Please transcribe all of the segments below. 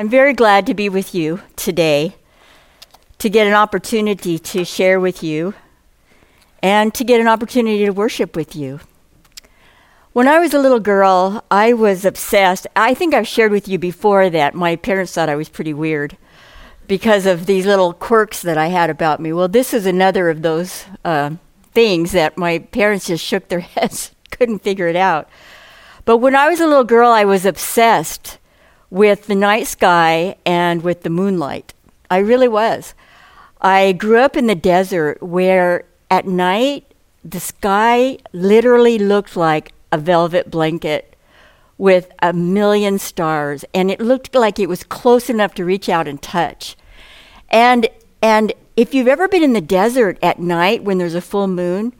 I'm very glad to be with you today, to get an opportunity to share with you, and to get an opportunity to worship with you. When I was a little girl, I was obsessed. I think I've shared with you before that my parents thought I was pretty weird because of these little quirks that I had about me. Well, this is another of those uh, things that my parents just shook their heads, couldn't figure it out. But when I was a little girl, I was obsessed with the night sky and with the moonlight. I really was. I grew up in the desert where at night the sky literally looked like a velvet blanket with a million stars and it looked like it was close enough to reach out and touch. And and if you've ever been in the desert at night when there's a full moon,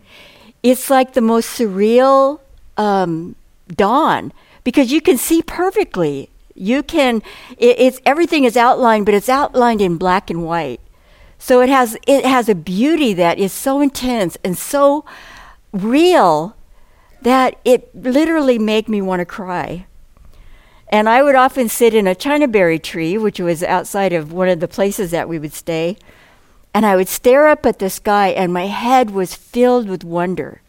it's like the most surreal um, dawn because you can see perfectly you can it, it's everything is outlined but it's outlined in black and white. So it has it has a beauty that is so intense and so real that it literally made me want to cry. And i would often sit in a chinaberry tree which was outside of one of the places that we would stay and i would stare up at the sky and my head was filled with wonder.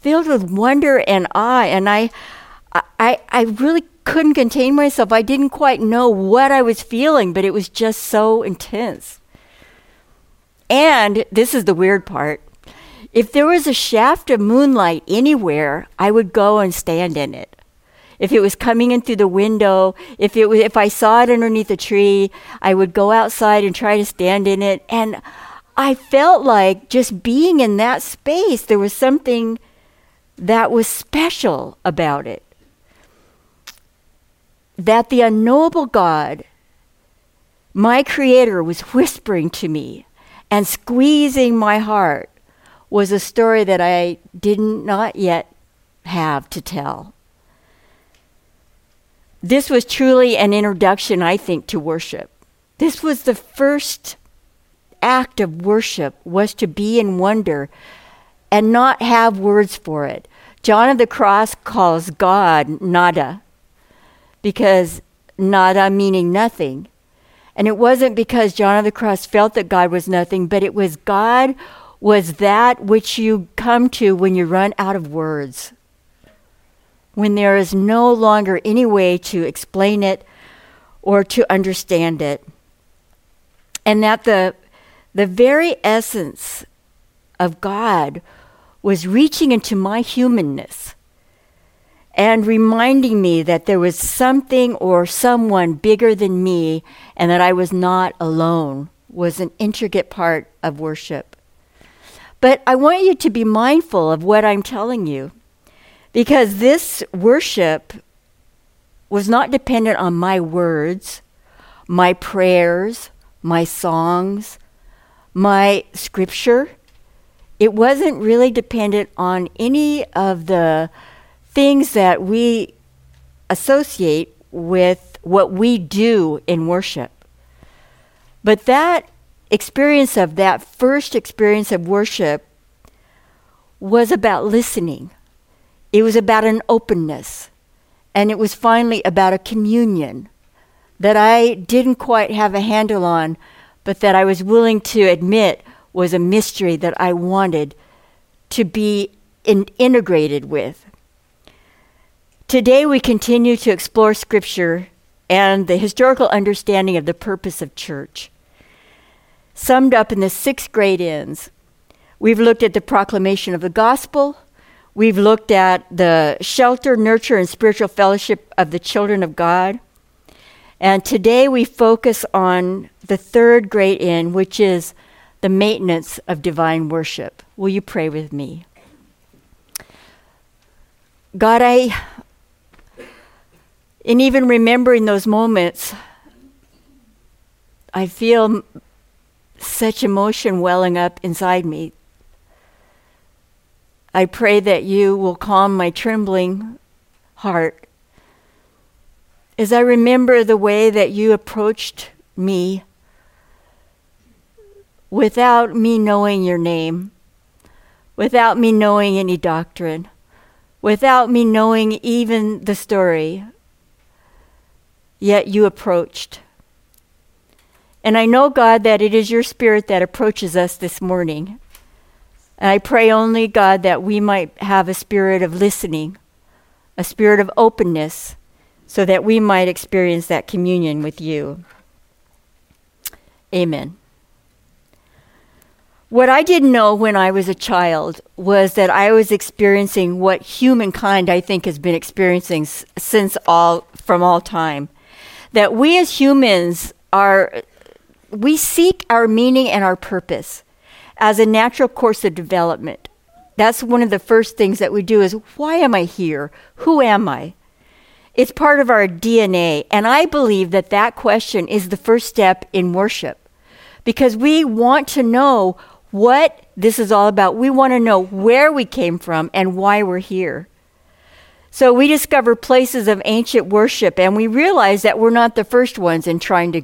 Filled with wonder and awe and i i i really couldn't contain myself. I didn't quite know what I was feeling, but it was just so intense. And this is the weird part. If there was a shaft of moonlight anywhere, I would go and stand in it. If it was coming in through the window, if it was, if I saw it underneath a tree, I would go outside and try to stand in it. And I felt like just being in that space, there was something that was special about it that the unknowable God, my Creator, was whispering to me and squeezing my heart was a story that I did not yet have to tell. This was truly an introduction, I think, to worship. This was the first act of worship was to be in wonder and not have words for it. John of the Cross calls God nada, because nada meaning nothing. And it wasn't because John of the Cross felt that God was nothing, but it was God was that which you come to when you run out of words. When there is no longer any way to explain it or to understand it. And that the, the very essence of God was reaching into my humanness and reminding me that there was something or someone bigger than me and that I was not alone was an intricate part of worship. But I want you to be mindful of what I'm telling you because this worship was not dependent on my words, my prayers, my songs, my scripture. It wasn't really dependent on any of the things that we associate with what we do in worship. But that experience of that first experience of worship was about listening. It was about an openness. And it was finally about a communion that I didn't quite have a handle on, but that I was willing to admit was a mystery that I wanted to be in integrated with. Today, we continue to explore Scripture and the historical understanding of the purpose of church. Summed up in the six great ends, we've looked at the proclamation of the gospel, we've looked at the shelter, nurture, and spiritual fellowship of the children of God. And today we focus on the third great end, which is the maintenance of divine worship. Will you pray with me? God, I and even remembering those moments, I feel such emotion welling up inside me. I pray that you will calm my trembling heart as I remember the way that you approached me without me knowing your name, without me knowing any doctrine, without me knowing even the story yet you approached. And I know, God, that it is your spirit that approaches us this morning. And I pray only, God, that we might have a spirit of listening, a spirit of openness, so that we might experience that communion with you. Amen. What I didn't know when I was a child was that I was experiencing what humankind, I think, has been experiencing since all from all time. That we as humans are, we seek our meaning and our purpose as a natural course of development. That's one of the first things that we do is why am I here? Who am I? It's part of our DNA, and I believe that that question is the first step in worship because we want to know what this is all about. We want to know where we came from and why we're here. So we discover places of ancient worship and we realize that we're not the first ones in trying to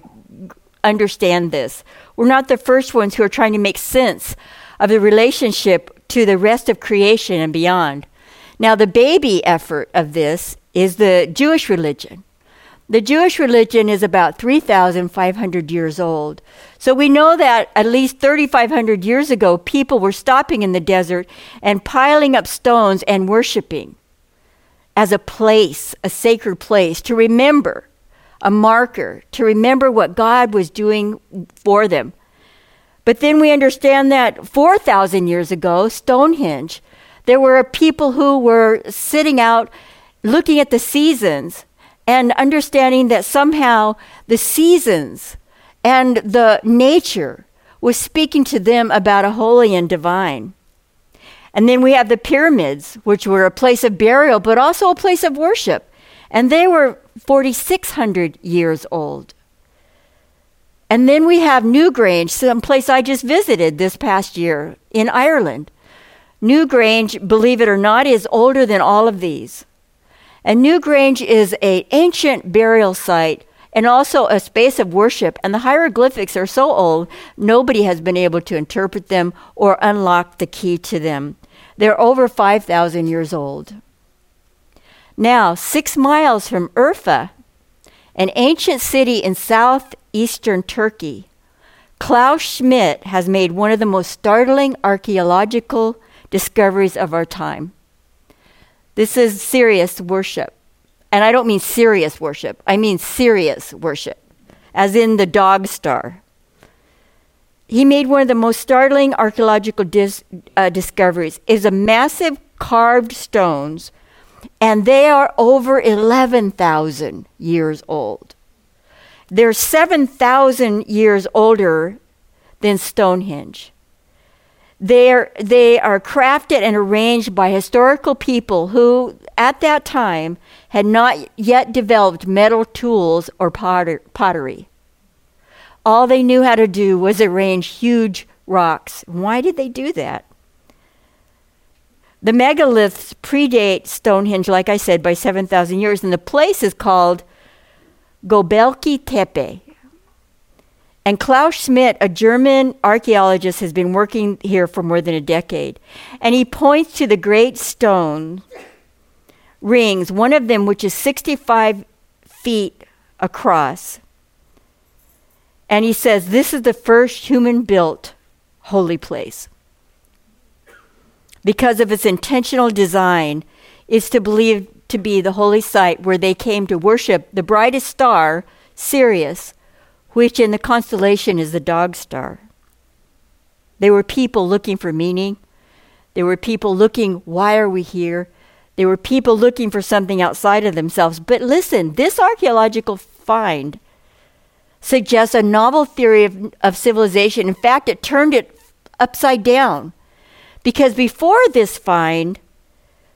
understand this. We're not the first ones who are trying to make sense of the relationship to the rest of creation and beyond. Now, the baby effort of this is the Jewish religion. The Jewish religion is about 3,500 years old. So we know that at least 3,500 years ago, people were stopping in the desert and piling up stones and worshiping as a place, a sacred place, to remember, a marker, to remember what God was doing for them. But then we understand that 4,000 years ago, Stonehenge, there were people who were sitting out looking at the seasons and understanding that somehow the seasons and the nature was speaking to them about a holy and divine. And then we have the pyramids, which were a place of burial, but also a place of worship. And they were 4,600 years old. And then we have Newgrange, some place I just visited this past year in Ireland. Newgrange, believe it or not, is older than all of these. And Newgrange is an ancient burial site and also a space of worship. And the hieroglyphics are so old, nobody has been able to interpret them or unlock the key to them. They're over 5,000 years old. Now, six miles from Urfa, an ancient city in southeastern Turkey, Klaus Schmidt has made one of the most startling archaeological discoveries of our time. This is serious worship. And I don't mean serious worship, I mean Sirius worship, as in the dog star. He made one of the most startling archaeological dis- uh, discoveries is a massive carved stones and they are over 11,000 years old. They're 7,000 years older than Stonehenge. They're, they are crafted and arranged by historical people who, at that time, had not yet developed metal tools or potter, pottery. All they knew how to do was arrange huge rocks. Why did they do that? The megaliths predate Stonehenge, like I said, by 7,000 years, and the place is called Göbekli Tepe. And Klaus Schmidt, a German archaeologist, has been working here for more than a decade. And he points to the great stone rings, one of them which is 65 feet across. And he says, This is the first human built holy place. Because of its intentional design, is to believe to be the holy site where they came to worship the brightest star, Sirius, which in the constellation is the dog star. They were people looking for meaning. They were people looking, why are we here? They were people looking for something outside of themselves. But listen, this archaeological find suggests a novel theory of, of civilization. In fact, it turned it upside down. Because before this find,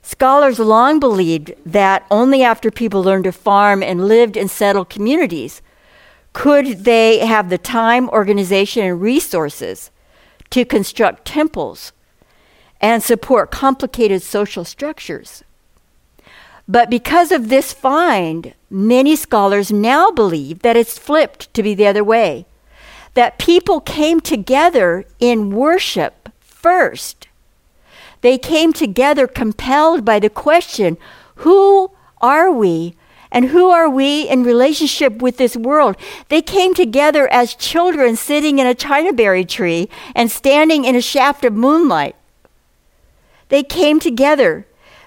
scholars long believed that only after people learned to farm and lived in settled communities could they have the time, organization, and resources to construct temples and support complicated social structures. But because of this find, many scholars now believe that it's flipped to be the other way. That people came together in worship first. They came together compelled by the question who are we And who are we in relationship with this world? They came together as children sitting in a chinaberry tree and standing in a shaft of moonlight. They came together.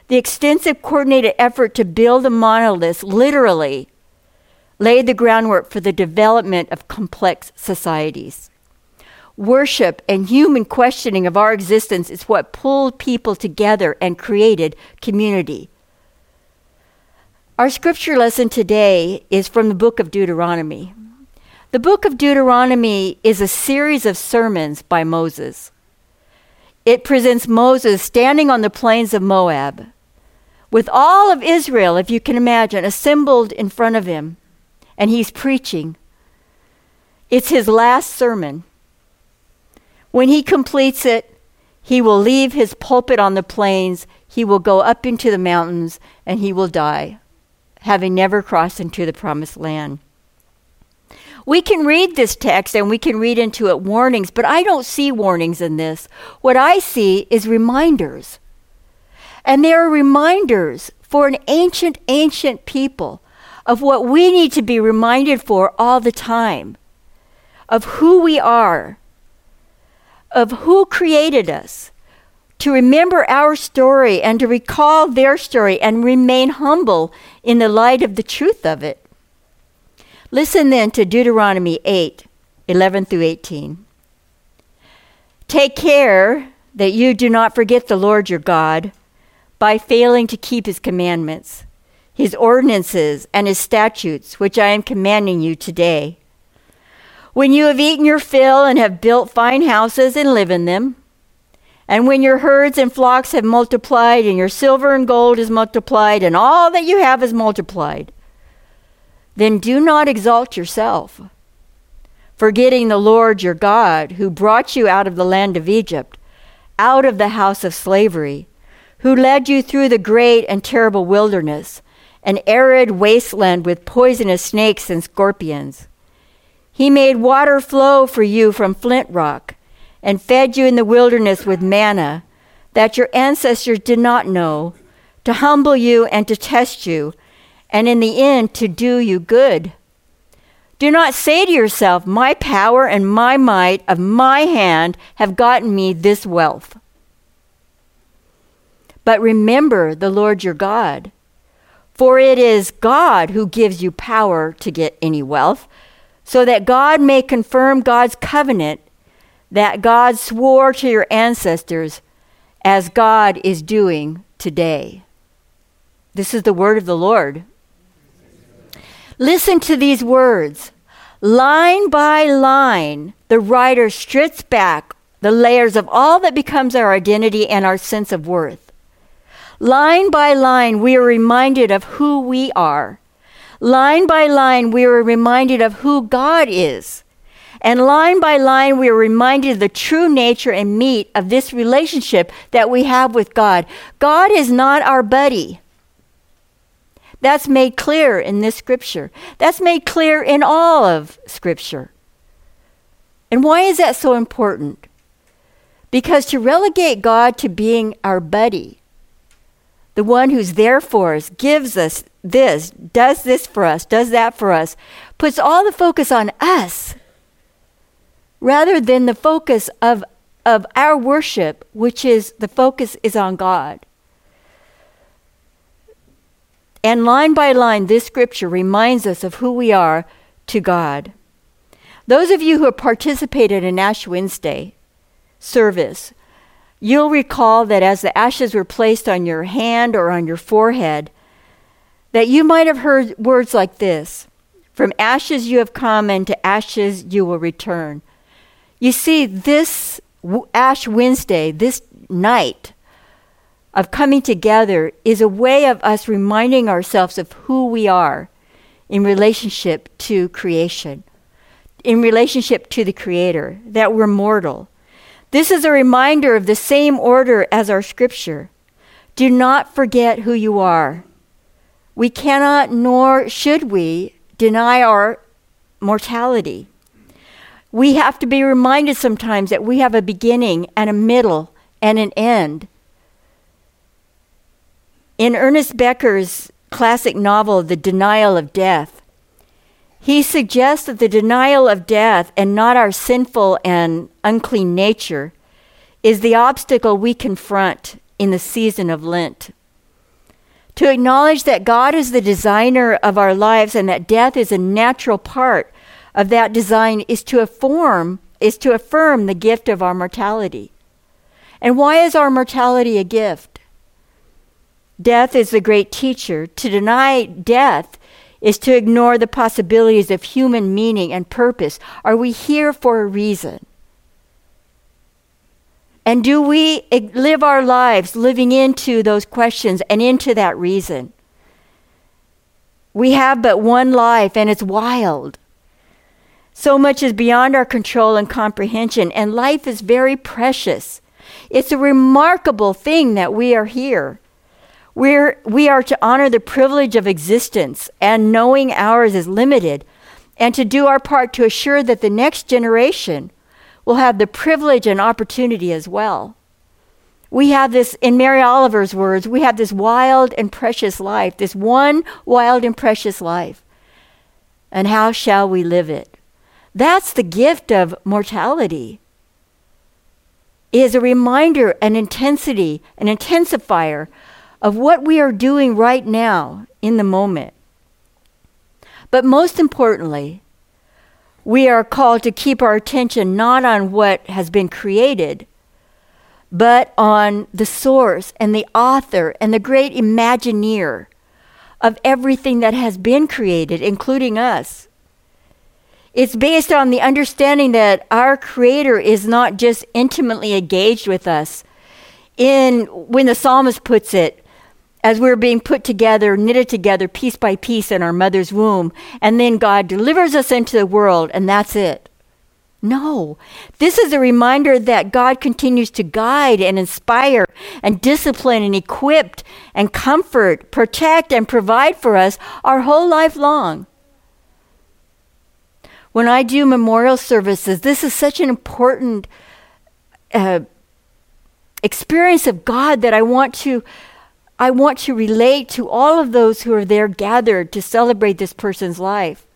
The extensive coordinated effort to build a monolith literally laid the groundwork for the development of complex societies. Worship and human questioning of our existence is what pulled people together and created community. Our scripture lesson today is from the book of Deuteronomy. The book of Deuteronomy is a series of sermons by Moses. It presents Moses standing on the plains of Moab with all of Israel, if you can imagine, assembled in front of him, and he's preaching. It's his last sermon. When he completes it, he will leave his pulpit on the plains, he will go up into the mountains, and he will die, having never crossed into the promised land. We can read this text and we can read into it warnings, but I don't see warnings in this. What I see is reminders. And they are reminders for an ancient, ancient people of what we need to be reminded for all the time of who we are of who created us, to remember our story and to recall their story and remain humble in the light of the truth of it. Listen then to Deuteronomy 8 11 through 18. Take care that you do not forget the Lord your God by failing to keep his commandments, his ordinances, and his statutes, which I am commanding you today. When you have eaten your fill and have built fine houses and live in them, and when your herds and flocks have multiplied, and your silver and gold is multiplied, and all that you have is multiplied, then do not exalt yourself, forgetting the Lord your God, who brought you out of the land of Egypt, out of the house of slavery, who led you through the great and terrible wilderness, an arid wasteland with poisonous snakes and scorpions he made water flow for you from flint rock and fed you in the wilderness with manna that your ancestors did not know, to humble you and to test you, and in the end to do you good. Do not say to yourself, My power and my might of my hand have gotten me this wealth. But remember the Lord your God, for it is God who gives you power to get any wealth so that God may confirm God's covenant that God swore to your ancestors as God is doing today. This is the word of the Lord. Listen to these words. Line by line, the writer strips back the layers of all that becomes our identity and our sense of worth. Line by line, we are reminded of who we are Line by line, we are reminded of who God is. And line by line, we are reminded of the true nature and meat of this relationship that we have with God. God is not our buddy. That's made clear in this scripture. That's made clear in all of scripture. And why is that so important? Because to relegate God to being our buddy, the one who's there for us, gives us this, does this for us, does that for us, puts all the focus on us rather than the focus of, of our worship, which is the focus is on God. And line by line, this scripture reminds us of who we are to God. Those of you who have participated in Ash Wednesday service You'll recall that as the ashes were placed on your hand or on your forehead, that you might have heard words like this From ashes you have come, and to ashes you will return. You see, this Ash Wednesday, this night of coming together, is a way of us reminding ourselves of who we are in relationship to creation, in relationship to the Creator, that we're mortal this is a reminder of the same order as our scripture. Do not forget who you are. We cannot, nor should we, deny our mortality. We have to be reminded sometimes that we have a beginning and a middle and an end. In Ernest Becker's classic novel, The Denial of Death, he suggests that the denial of death and not our sinful and unclean nature is the obstacle we confront in the season of Lent. To acknowledge that God is the designer of our lives and that death is a natural part of that design is to affirm is to affirm the gift of our mortality. And why is our mortality a gift? Death is the great teacher. To deny death is to ignore the possibilities of human meaning and purpose. Are we here for a reason? And do we live our lives living into those questions and into that reason? We have but one life and it's wild. So much is beyond our control and comprehension, and life is very precious. It's a remarkable thing that we are here. We're, we are to honor the privilege of existence, and knowing ours is limited, and to do our part to assure that the next generation will have the privilege and opportunity as well. We have this, in Mary Oliver's words, we have this wild and precious life, this one wild and precious life. And how shall we live it? That's the gift of mortality. It is a reminder, an intensity, an intensifier of what we are doing right now in the moment. But most importantly, we are called to keep our attention not on what has been created, but on the source and the author and the great Imagineer of everything that has been created, including us. It's based on the understanding that our Creator is not just intimately engaged with us. In when the psalmist puts it, as we're being put together, knitted together piece by piece in our mother's womb, and then God delivers us into the world, and that's it. No, this is a reminder that God continues to guide and inspire and discipline and equip and comfort, protect and provide for us our whole life long. When I do memorial services, this is such an important uh, experience of God that I want to I want to relate to all of those who are there gathered to celebrate this person's life.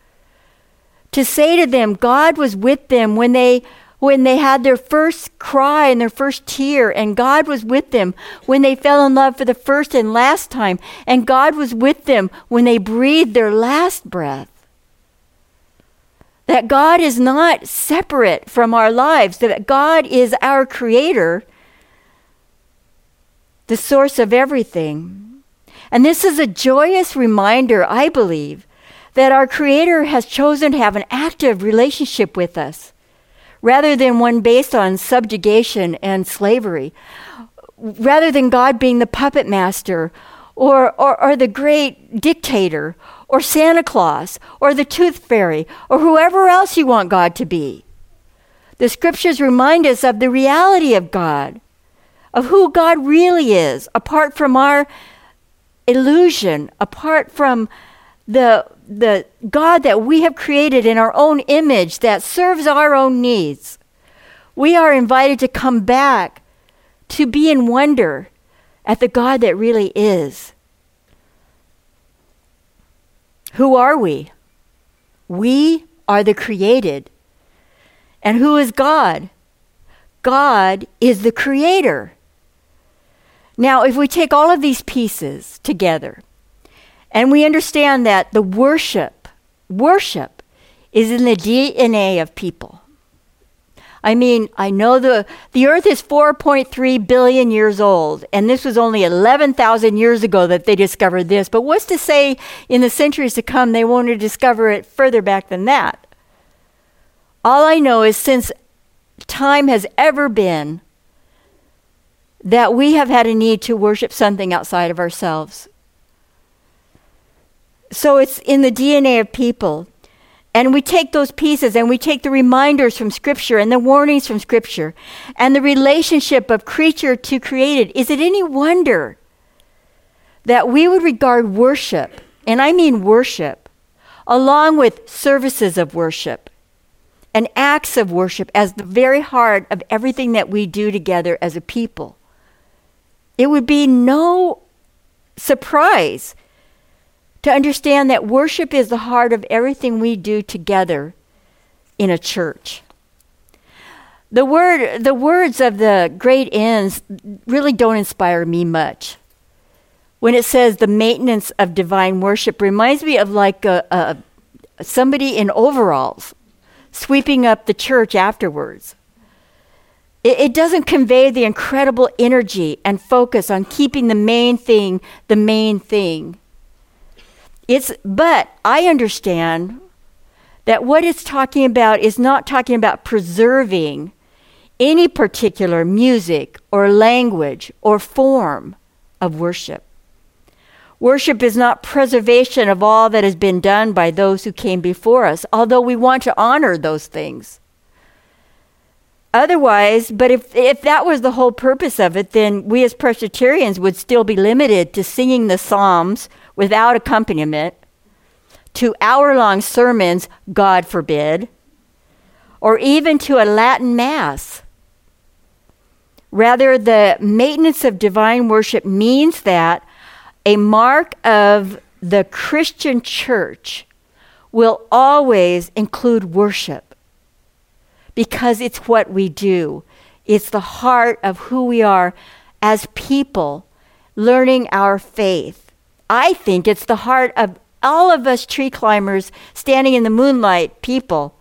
To say to them, God was with them when they when they had their first cry and their first tear, and God was with them when they fell in love for the first and last time, and God was with them when they breathed their last breath. That God is not separate from our lives, that God is our creator, the source of everything. And this is a joyous reminder, I believe, that our Creator has chosen to have an active relationship with us rather than one based on subjugation and slavery, rather than God being the puppet master or, or, or the great dictator or Santa Claus or the tooth fairy or whoever else you want God to be. The scriptures remind us of the reality of God of who God really is, apart from our illusion, apart from the, the God that we have created in our own image that serves our own needs. We are invited to come back to be in wonder at the God that really is. Who are we? We are the created. And who is God? God is the creator. Now, if we take all of these pieces together and we understand that the worship, worship is in the DNA of people. I mean, I know the, the earth is 4.3 billion years old, and this was only 11,000 years ago that they discovered this. But what's to say in the centuries to come they won't discover it further back than that? All I know is since time has ever been, that we have had a need to worship something outside of ourselves. So it's in the DNA of people. And we take those pieces and we take the reminders from Scripture and the warnings from Scripture and the relationship of creature to created. Is it any wonder that we would regard worship, and I mean worship, along with services of worship and acts of worship, as the very heart of everything that we do together as a people? It would be no surprise to understand that worship is the heart of everything we do together in a church. The word the words of the great ends really don't inspire me much. When it says the maintenance of divine worship reminds me of like a, a somebody in overalls sweeping up the church afterwards. It, it doesn't convey the incredible energy and focus on keeping the main thing the main thing. It's, but I understand that what it's talking about is not talking about preserving any particular music or language or form of worship. Worship is not preservation of all that has been done by those who came before us, although we want to honor those things. Otherwise, but if, if that was the whole purpose of it, then we as Presbyterians would still be limited to singing the Psalms without accompaniment, to hour long sermons, God forbid, or even to a Latin Mass. Rather, the maintenance of divine worship means that a mark of the Christian church will always include worship because it's what we do. It's the heart of who we are as people learning our faith. I think it's the heart of all of us tree climbers standing in the moonlight people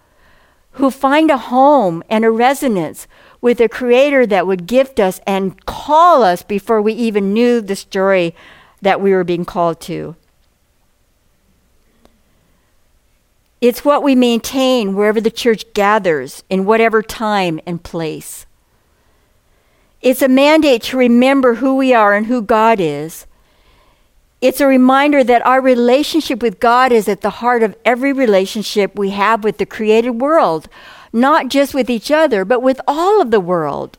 who find a home and a resonance with a creator that would gift us and call us before we even knew the story that we were being called to. It's what we maintain wherever the church gathers, in whatever time and place. It's a mandate to remember who we are and who God is. It's a reminder that our relationship with God is at the heart of every relationship we have with the created world, not just with each other, but with all of the world.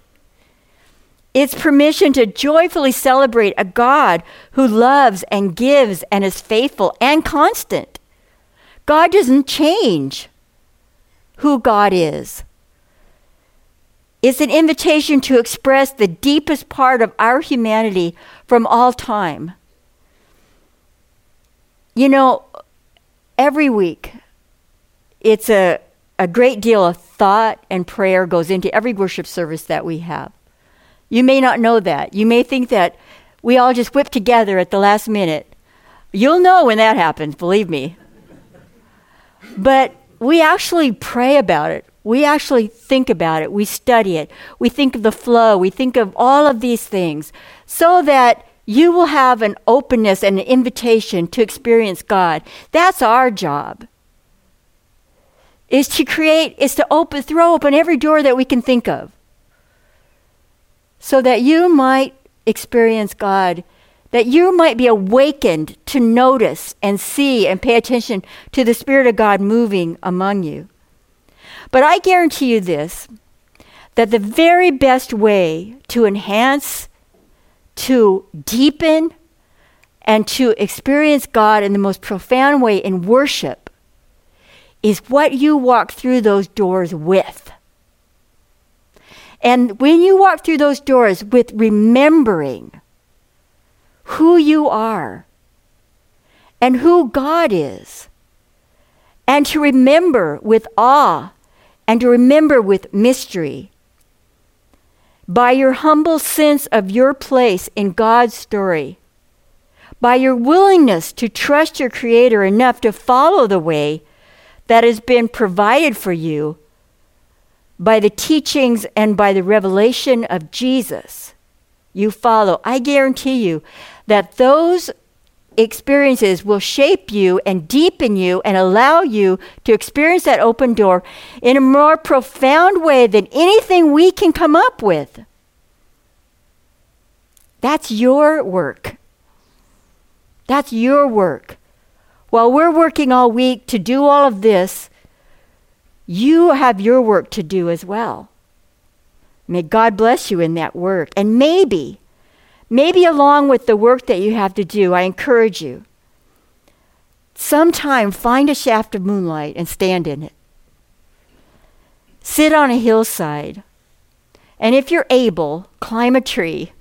It's permission to joyfully celebrate a God who loves and gives and is faithful and constant. God doesn't change who God is. It's an invitation to express the deepest part of our humanity from all time. You know, every week, it's a, a great deal of thought and prayer goes into every worship service that we have. You may not know that. You may think that we all just whip together at the last minute. You'll know when that happens, believe me. But we actually pray about it. We actually think about it. We study it. We think of the flow. We think of all of these things so that you will have an openness and an invitation to experience God. That's our job. Is to create, is to open, throw open every door that we can think of so that you might experience God that you might be awakened to notice and see and pay attention to the Spirit of God moving among you. But I guarantee you this that the very best way to enhance, to deepen, and to experience God in the most profound way in worship is what you walk through those doors with. And when you walk through those doors with remembering who you are and who God is, and to remember with awe and to remember with mystery. By your humble sense of your place in God's story, by your willingness to trust your Creator enough to follow the way that has been provided for you by the teachings and by the revelation of Jesus, you follow. I guarantee you that those experiences will shape you and deepen you and allow you to experience that open door in a more profound way than anything we can come up with. That's your work. That's your work. While we're working all week to do all of this, you have your work to do as well. May God bless you in that work. And maybe Maybe along with the work that you have to do, I encourage you. Sometime find a shaft of moonlight and stand in it. Sit on a hillside. And if you're able, climb a tree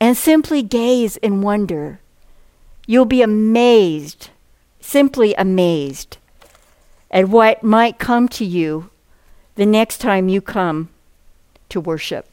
and simply gaze in wonder You'll be amazed, simply amazed, at what might come to you the next time you come to worship.